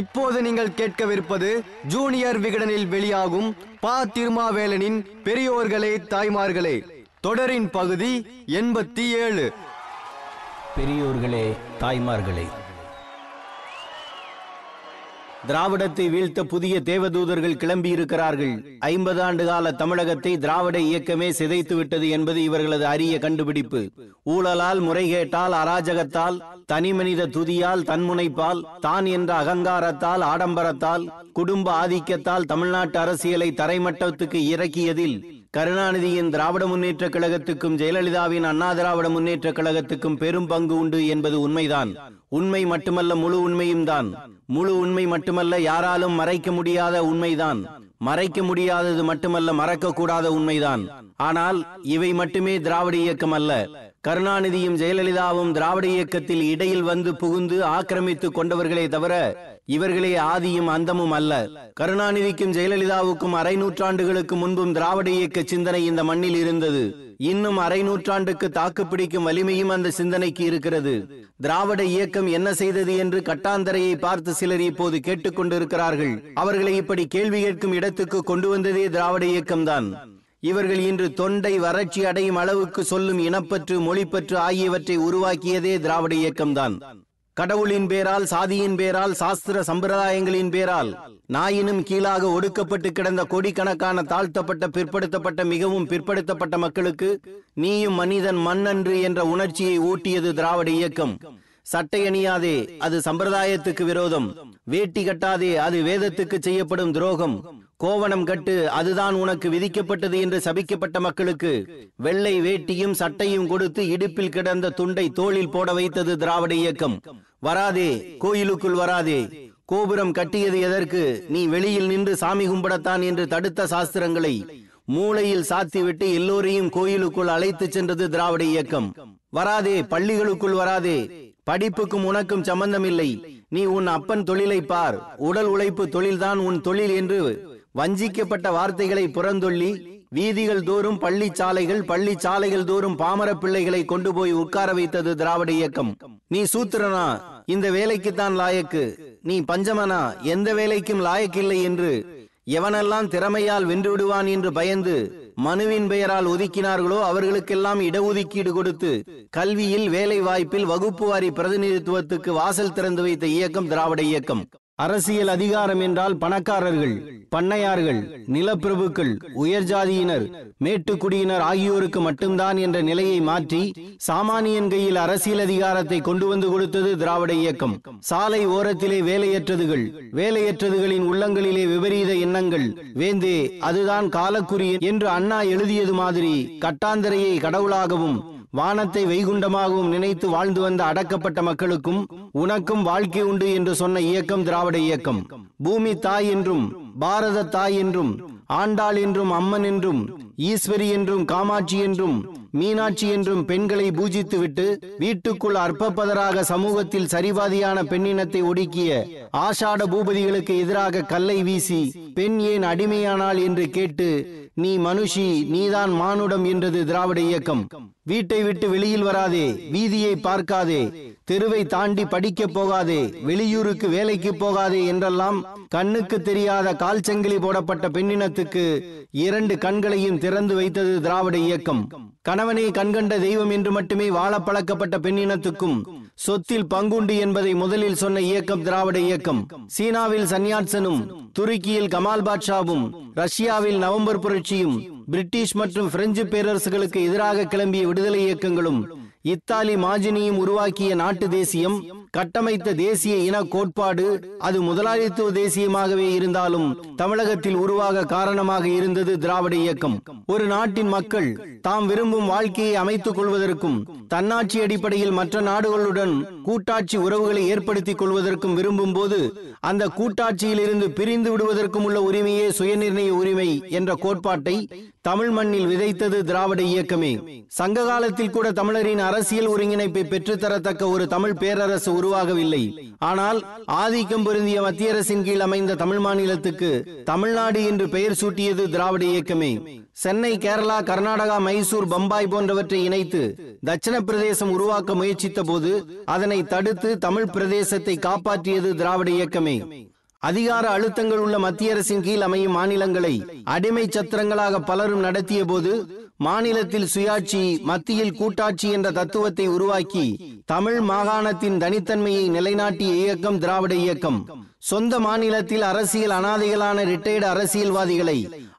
இப்போது நீங்கள் கேட்கவிருப்பது ஜூனியர் விகடனில் வெளியாகும் பா. திருமாவேலனின் பெரியோர்களே தாய்மார்களே. தொடரின் பகுதி எண்பத்தி ஏழு. பெரியோர்களே தாய்மார்களே. திராவிடத்தை வீழ்த்த புதிய தேவதூதர்கள் கிளம்பியிருக்கிறார்கள். ஐம்பது ஆண்டு கால தமிழகத்தை திராவிட இயக்கமே சிதைத்து விட்டது என்பது இவர்களது அரிய கண்டுபிடிப்பு. ஊழலால் முறைகேட்டால் அராஜகத்தால் தனிமனித துதியால் தன்முனைப்பால் தான் என்ற அகங்காரத்தால் ஆடம்பரத்தால் குடும்ப ஆதிக்கத்தால் தமிழ்நாட்டு அரசியலை தரைமட்டத்துக்கு இறக்கியதில் கருணாநிதியின் திராவிட முன்னேற்ற கழகத்துக்கும் ஜெயலலிதாவின் அண்ணா திராவிட முன்னேற்ற கழகத்துக்கும் பெரும் பங்கு உண்டு என்பது உண்மைதான். உண்மை மட்டுமல்ல முழு உண்மையும் தான். முழு உண்மை மட்டுமல்ல யாராலும் மறைக்க முடியாத உண்மைதான். மறைக்க முடியாதது மட்டுமல்ல மறக்கக்கூடாத உண்மைதான். ஆனால் இவை மட்டுமே திராவிட இயக்கம் அல்ல. கருணாநிதியும் ஜெயலலிதாவும் திராவிட இயக்கத்தில் இடையில் வந்து புகுந்து ஆக்கிரமித்து கொண்டவர்களே தவிர இவர்களே ஆதியும் அந்தமும் அல்ல. கருணாநிதிக்கும் ஜெயலலிதாவுக்கும் அரை நூற்றாண்டுகளுக்கு முன்பும் திராவிட இயக்க சிந்தனை இந்த மண்ணில் இருந்தது. இன்னும் அரை நூற்றாண்டுக்கு தாக்குப்பிடிக்கும் வலிமையும் அந்த சிந்தனைக்கு இருக்கிறது. திராவிட இயக்கம் என்ன செய்தது என்று கட்டாந்தரையை பார்த்து சிலர் இப்போது கேட்டுக்கொண்டிருக்கிறார்கள் அவர்களை இப்படி கேள்வி கேட்கும் இடத்துக்கு கொண்டு வந்ததே திராவிட இயக்கம்தான். இவர்கள் இன்று தொண்டை வறட்சி அடையும் அளவுக்கு சொல்லும் இனப்பற்று மொழிப்பற்று ஆகியவற்றை உருவாக்கியதே திராவிட இயக்கம்தான். கடவுளின் பேரால் சாதியின் பேரால் சாஸ்திர சம்பிரதாயங்களின் பேரால் நாயினும் கீழாக ஒடுக்கப்பட்டு கிடந்த கோடிக்கணக்கான தாழ்த்தப்பட்ட பிற்படுத்தப்பட்ட மிகவும் பிற்படுத்தப்பட்ட மக்களுக்கு நீயும் மனிதன் மண்ணன்று என்ற உணர்ச்சியை ஊட்டியது திராவிட இயக்கம். சட்டை அணியாதே அது சம்பிரதாயத்துக்கு விரோதம். வேட்டி கட்டாதே அது வேதத்துக்கு செய்யப்படும் துரோகம். கோவணம் கட்டு அதுதான் உனக்கு விதிக்கப்பட்டது என்று சபிக்கப்பட்ட மக்களுக்கு. வெள்ளை வேட்டியும் சட்டையும் கொடுத்து இடுப்பில் கிடந்த துண்டை தோளில் போட வைத்தது திராவிட இயக்கம். வராதே கோயிலுக்குள் வராதே. கோபுரம் கட்டியது எதற்கு? நீ வெளியில் நின்று சாமி கும்பிடத்தான் என்று தடுத்த சாஸ்திரங்களை. மூளையில் சாத்திவிட்டு எல்லோரையும் கோயிலுக்குள் அழைத்து சென்றது திராவிட இயக்கம். வராதே பள்ளிகளுக்குள் வராதே. படிப்புக்கும் உனக்கும் சம்பந்தமில்லை. நீ உன் அப்பன் தொழிலை பார். உடல் உழைப்பு தொழில்தான் உன் தொழில் என்று வஞ்சிக்கப்பட்ட வார்த்தைகளை புறந்தொள்ளி வீதிகள் தோறும் பள்ளி சாலைகள் பள்ளி சாலைகள் தோறும் பாமர பிள்ளைகளை கொண்டு போய் உட்கார வைத்தது திராவிட இயக்கம். நீ சூத்திரனா? இந்த வேலைக்குத்தான் லாயக்கு. நீ பஞ்சமனா? எந்த வேலைக்கும் லாயக்கில்லை என்று எவனெல்லாம் திறமையால் வென்று விடுவான் என்று பயந்து மனுவின் பெயரால் ஒதுக்கினார்களோ அவர்களுக்கெல்லாம் இடஒதுக்கீடு கொடுத்து கல்வியில் வேலை வாய்ப்பில் வகுப்பு வாரி பிரதிநிதித்துவத்துக்கு வாசல் திறந்து வைத்த இயக்கம் திராவிட இயக்கம். அரசியல் அதிகாரம் என்றால் பணக்காரர்கள் பண்ணையார்கள் நிலப்பிரபுக்கள் உயர் ஜாதியினர் மேட்டுக்குடியினர் ஆகியோருக்கு மட்டும்தான் என்ற நிலையை மாற்றி சாமானியன் கையில் அரசியல் அதிகாரத்தை கொண்டு வந்து கொடுத்தது திராவிட இயக்கம். சாலை ஓரத்திலே வேலையற்றதுகள் வேலையற்றதுகளின் உள்ளங்களிலே விபரீத எண்ணங்கள் வேந்தே அதுதான் காலக்குறி என்று அண்ணா எழுதியது மாதிரி கட்டாந்தரையை கடவுளாகவும் வானத்தை வைகுண்டமாகவும் நினைத்து வாழ்ந்து வந்த அடக்கப்பட்ட மக்களுக்கும் உனக்கும் வாழ்க்கை உண்டு என்று சொன்ன இயக்கம் திராவிட இயக்கம். பூமி தாய் என்றும் பாரத தாய் என்றும் ஆண்டாள் என்றும் அம்மன் என்றும் ஈஸ்வரி என்றும் காமாட்சி என்றும் மீனாட்சி என்றும் பெண்களை பூஜித்துவிட்டு வீட்டுக்குள் அற்பப்பதராக சமூகத்தில் சரிவாதியான பெண்ணினத்தை ஒடுக்கிய ஆஷாட பூபதிகளுக்கு எதிராக கல்லை வீசி பெண் ஏன் அடிமையானாள் என்று கேட்டு நீ மனுஷி நீதான் மானுடம் என்றது திராவிட இயக்கம். வீட்டை விட்டு வெளியில் வராதே வீதியை பார்க்காதே தெருவை தாண்டி படிக்க போகாதே வெளியூருக்கு வேலைக்கு போகாதே என்றெல்லாம் கண்ணுக்கு தெரியாத கால்ச்சங்கிலி போடப்பட்ட பெண்ணினத்துக்கு இரண்டு கண்களையும் திறந்து வைத்தது திராவிட இயக்கம். கணவனை கண்கண்ட தெய்வம் என்று மட்டுமே வாழ பழக்கப்பட்ட பெண்ணினத்துக்கும் சொத்தில் பங்குண்டு என்பதை முதலில் சொன்ன இயக்கம் திராவிட இயக்கம். சீனாவில் சன்யாட்சனும் துருக்கியில் கமால் பாட்ஷாவும் ரஷ்யாவில் நவம்பர் புரட்சியும் பிரிட்டிஷ் மற்றும் பிரெஞ்சு பேரரசுகளுக்கு எதிராக கிளம்பிய விடுதலை இயக்கங்களும் இத்தாலி மாஜினியும் உருவாக்கிய நாட்டு தேசியம் கட்டமைத்த தேசிய இன கோட்பாடு அது முதலாளித்துவ தேசியமாகவே இருந்தாலும் தமிழகத்தில் உருவாக காரணமாக இருந்தது திராவிட இயக்கம். ஒரு நாட்டின் மக்கள் தாம் விரும்பும் வாழ்க்கையை அமைத்துக் கொள்வதற்கும் தன்னாட்சி அடிப்படையில் மற்ற நாடுகளுடன் கூட்டாட்சி உறவுகளை ஏற்படுத்திக் கொள்வதற்கும் விரும்பும் போது அந்த கூட்டாட்சியில் இருந்து பிரிந்து விடுவதற்கும் உள்ள உரிமையே சுயநிர்ணய உரிமை என்ற கோட்பாட்டை தமிழ் மண்ணில் விதைத்தது திராவிட இயக்கமே. சங்க காலத்தில் கூட தமிழரின் அரசியல் ஒருங்கிணைப்பை பெற்றுத்தரத்தக்க ஒரு தமிழ் பேரரசு உருவாகவில்லை. ஆனால் ஆதிக்கம் பொருந்திய மத்திய அரசின் கீழ் அமைந்த தமிழ் மாநிலத்துக்கு தமிழ்நாடு என்று பெயர் சூட்டியது திராவிட இயக்கமே. சென்னை கேரளா கர்நாடகா மைசூர் பம்பாய் போன்றவற்றை இணைத்து தட்சிண பிரதேசம் உருவாக்க முயற்சித்த போது அதனை தடுத்து தமிழ் பிரதேசத்தை காப்பாற்றியது திராவிட இயக்கமே. அதிகார அழுத்தங்கள் உள்ள மத்திய அரசின் கீழ் அமையும் மாநிலங்களை அடிமை சத்திரங்களாக பலரும் நடத்திய போது மாநிலத்தில் சுயாட்சி மத்தியில் கூட்டாட்சி என்ற தத்துவத்தை உருவாக்கி தமிழ் மாகாணத்தின் தனித்தன்மையை நிலைநாட்டிய இயக்கம் திராவிட இயக்கம். சொந்த மாநிலத்தில் அரசியல் அனாதைகளான ரிட்டையர்டு அரசியல்வாதிகளை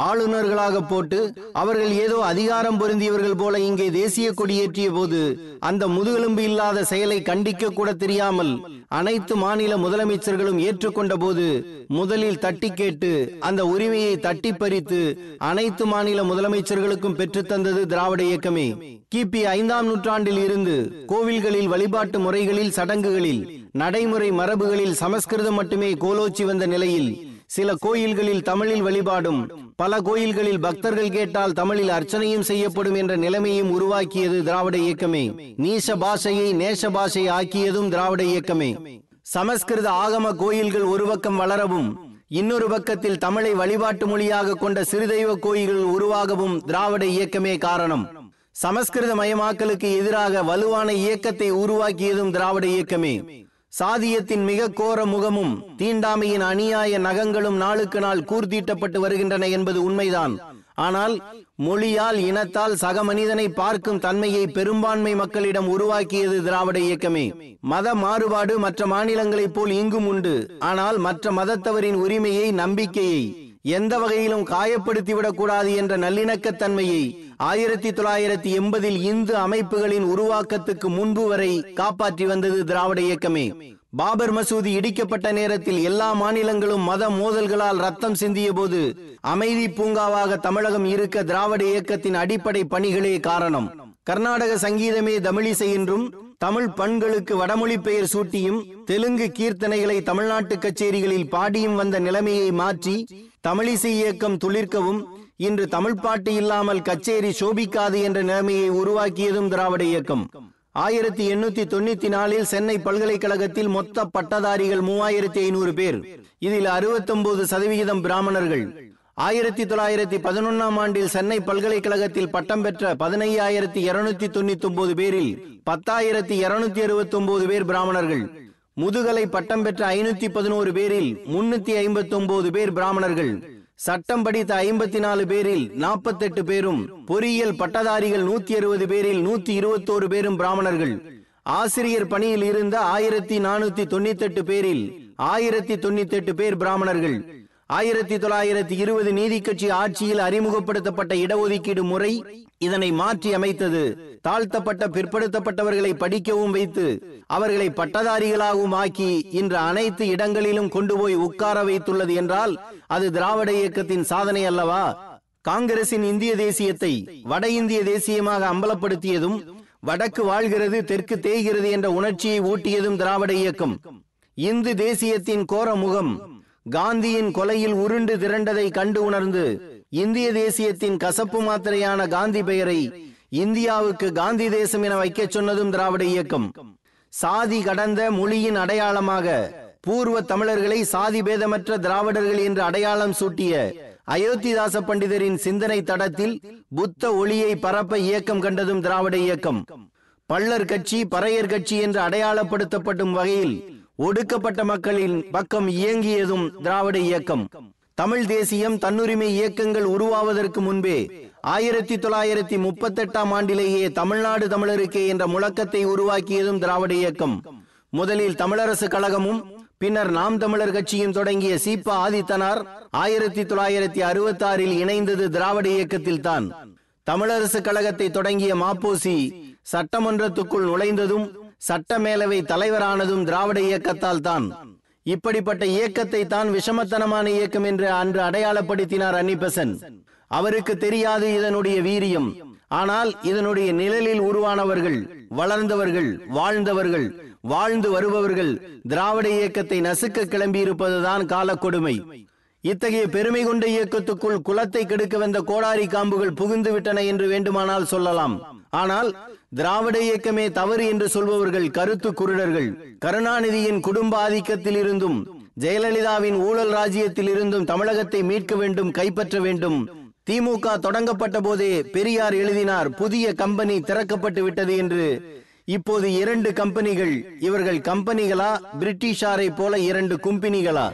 ஆளுநர்களாக போட்டு அவர்கள் ஏதோ அதிகாரம் பொருந்தியவர்கள் போல இங்கே தேசிய கொடியேற்றிய போது அந்த முதுகெலும்பு இல்லாத செயலை கண்டிக்க கூட தெரியாமல் அனைத்து மாநில முதலமைச்சர்களும் ஏற்றுக்கொண்ட போது முதலில் தட்டி கேட்டு அந்த உரிமையை தட்டி பறித்து அனைத்து மாநில முதலமைச்சர்களுக்கும் பெற்றுத்தந்தது திராவிட இயக்கமே. கிபி ஐந்தாம் நூற்றாண்டில் இருந்து கோவில்களில் வழிபாட்டு முறைகளில் சடங்குகளில் நடைமுறை மரபுகளில் சமஸ்கிருதம் மட்டுமே கோலோச்சி வந்த நிலையில் சில கோயில்களில் தமிழில் வழிபாடும் பல கோயில்களில் பக்தர்கள் கேட்டால் தமிழில் அர்ச்சனையும் செய்யப்படும் என்ற நிலைமையும் உருவாக்கியது திராவிட இயக்கமே. நீச பாஷையை நேச பாஷை ஆக்கியதும் திராவிட இயக்கமே. சமஸ்கிருத ஆகம கோயில்கள் ஒரு பக்கம் வளரவும் இன்னொரு பக்கத்தில் தமிழை வழிபாட்டு மொழியாக கொண்ட சிறுதெய்வ கோயில்கள் உருவாகவும் திராவிட இயக்கமே காரணம். சமஸ்கிருத மயமாக்கலுக்கு எதிராக வலுவான இயக்கத்தை உருவாக்கியதும் திராவிட இயக்கமே. சாதியத்தின் மிக கோர முகமும் தீண்டாமையின் அநியாய நகங்களும் நாளுக்கு நாள் கூர்த்தீட்டப்பட்டு வருகின்றன என்பது உண்மைதான். ஆனால் மொழியால் இனத்தால் சக மனிதனை பார்க்கும் தன்மையை பெரும்பான்மை மக்களிடம் உருவாக்கியது திராவிட இயக்கமே. மத மாறுபாடு மற்ற மாநிலங்களைப் போல் இங்கும் உண்டு. ஆனால் மற்ற மதத்தவரின் உரிமையை நம்பிக்கையை எந்த வகையிலும் காயப்படுத்திவிடக் கூடாது என்ற நல்லிணக்கத்தன்மையை ஆயிரத்தி தொள்ளாயிரத்தி எண்பதில் இந்து அமைப்புகளின் உருவாக்கத்துக்கு முன்பு வரை காப்பாற்றி வந்தது திராவிட இயக்கமே. பாபர் மசூதி இடிக்கப்பட்ட நேரத்தில் எல்லா மாநிலங்களும் மத மோதல்களால் ரத்தம் சிந்திய போது அமைதி பூங்காவாக தமிழகம் இருக்க திராவிட இயக்கத்தின் அடிப்படை பணிகளே காரணம். கர்நாடக சங்கீதமே தமிழிசை என்றும் தமிழ் பண்களுக்கு வடமொழி பெயர் சூட்டியும் தெலுங்கு கீர்த்தனைகளை தமிழ்நாட்டு கச்சேரிகளில் பாடியும் வந்த நிலைமையை மாற்றி தமிழிசை இயக்கம் துளிர்க்கவும் இன்று தமிழ் பாட்டு இல்லாமல் கச்சேரி சோபிக்காது என்ற நிலைமையை உருவாக்கியதும் திராவிட இயக்கம். ஆயிரத்தி எண்ணூத்தி தொண்ணூத்தி நாலில் சென்னை பல்கலைக்கழகத்தில் மொத்த பட்டதாரிகள் மூவாயிரத்தி ஐநூறு பேர். இதில் அறுபத்தொன்பது சதவிகிதம் பிராமணர்கள். ஆயிரத்தி தொள்ளாயிரத்தி பதினொன்னாம் ஆண்டில் சென்னை பல்கலைக்கழகத்தில் பட்டம் பெற்ற பதினையாயிரத்தி இருநூத்தி தொண்ணூத்தி ஒன்பது பேரில் பத்தாயிரத்தி இருநூத்தி அறுபத்தி ஒன்பது பேர் பிராமணர்கள். முதுகலை பட்டம் பெற்ற ஐநூத்தி பதினோரு பேரில் முன்னூத்தி ஐம்பத்தி ஒன்பது பேர் பிராமணர்கள். சட்டம் படித்த ஐம்பத்தி நாலு பேரில் நாற்பத்தெட்டு பேரும் பொறியியல் பட்டதாரிகள் நூத்தி அறுபது பேரில் நூத்தி இருபத்தோரு பேரும் பிராமணர்கள். ஆசிரியர் பணியில் இருந்த ஆயிரத்தி நானூத்தி தொண்ணூத்தி எட்டு பேரில் ஆயிரத்தி தொண்ணூத்தி எட்டு பேர் பிராமணர்கள். ஆயிரத்தி தொள்ளாயிரத்தி இருபது நீதி கட்சி ஆட்சியில் அறிமுகப்படுத்தப்பட்ட இடஒதுக்கீடு முறை இதனை மாற்றி அமைத்தது. தாழ்த்தப்பட்ட பிற்படுத்தப்பட்டவர்களை படிக்கவும் வைத்து அவர்களை பட்டதாரிகளாகவும் ஆக்கி இன்று அனைத்து இடங்களிலும் கொண்டு போய் உட்கார வைத்துள்ளது என்றால் அது திராவிட இயக்கத்தின் சாதனை அல்லவா? காங்கிரசின் இந்திய தேசியத்தை வட இந்திய தேசியமாக அம்பலப்படுத்தியதும் வடக்கு வாழ்கிறது தெற்கு தேய்கிறது என்ற உணர்ச்சியை ஊட்டியதும் திராவிட இயக்கம். இந்து தேசியத்தின் கோர முகம் காந்தியின் கொலையில் உருண்டு திரண்டதை கண்டு உணர்ந்து இந்திய தேசியத்தின் கசப்பு மாத்திரையான காந்தி பெயரை இந்தியாவுக்கு காந்தி தேசம் என வைக்கச் சொன்னதும் திராவிட இயக்கம். சாதி கடந்த மொழியின் அடையாளமாக பூர்வ தமிழர்களை சாதி பேதமற்ற திராவிடர்கள் என்று அடையாளம் சூட்டிய அயோத்திதாச பண்டிதரின் சிந்தனை தடத்தில் புத்த ஒளியை பரப்ப இயக்கம் கண்டதும் திராவிட இயக்கம். பள்ளர் கட்சி பறையர் கட்சி என்று அடையாளப்படுத்தப்படும் வகையில் ஒடுக்கப்பட்ட மக்களின் பக்கம் இயங்கியதும் திராவிட இயக்கம். தமிழ் தேசியம் தன்னுரிமை இயக்கங்கள் உருவாவதற்கு முன்பே ஆயிரத்தி தொள்ளாயிரத்தி முப்பத்தி எட்டாம் ஆண்டிலேயே தமிழ்நாடு தமிழருக்கே என்ற முழக்கத்தை உருவாக்கியதும் திராவிட இயக்கம். முதலில் தமிழரசு கழகமும் பின்னர் நாம் தமிழர் கட்சியும் தொடங்கிய சீப்பா ஆதித்தனார் ஆயிரத்தி தொள்ளாயிரத்தி அறுபத்தி ஆறில் இணைந்தது திராவிட இயக்கத்தில் தான் தமிழரசு கழகத்தை தொடங்கிய மாப்போசி சட்டமன்றத்துக்குள் நுழைந்ததும் சட்டமேலவை தலைவரானதும் திராவிட இயக்கத்தால் தான். இப்படிப்பட்ட இயக்கத்தை தான் விஷமத்தனமான இயக்கம் என்று அன்று அடையாளப்படுத்தினார் அன்னிபெசன். அவருக்கு தெரியாது இதனுடைய வீரியம். ஆனால் இதனுடைய நிழலில் உருவானவர்கள் வளர்ந்தவர்கள் வாழ்ந்தவர்கள் வாழ்ந்து வருபவர்கள் திராவிட இயக்கத்தை நசுக்க கிளம்பியிருப்பதுதான் காலக்கொடுமை. இத்தகைய பெருமை கொண்ட இயக்கத்துக்குள் குலத்தை கெடுக்க வந்த கோடாரி காம்புகள் புகுந்து விட்டன என்று வேண்டுமானால் சொல்லலாம். ஆனால் திராவிட இயக்கமே தவறு என்று சொல்பவர்கள் கருத்து குருடர்கள். கருணாநிதியின் குடும்ப ஆதிக்கத்தில் இருந்தும் ஜெயலலிதாவின் ஊழல் ராஜ்யத்தில் இருந்தும் தமிழகத்தை மீட்க வேண்டும் கைப்பற்ற வேண்டும். திமுக தொடங்கப்பட்ட போதே பெரியார் எழுதினார் புதிய கம்பெனி திறக்கப்பட்டு விட்டது என்று. இப்போது இரண்டு கம்பெனிகள் இவர்கள் கம்பெனிகளா பிரிட்டிஷாரை போல இரண்டு கும்பினிகளா?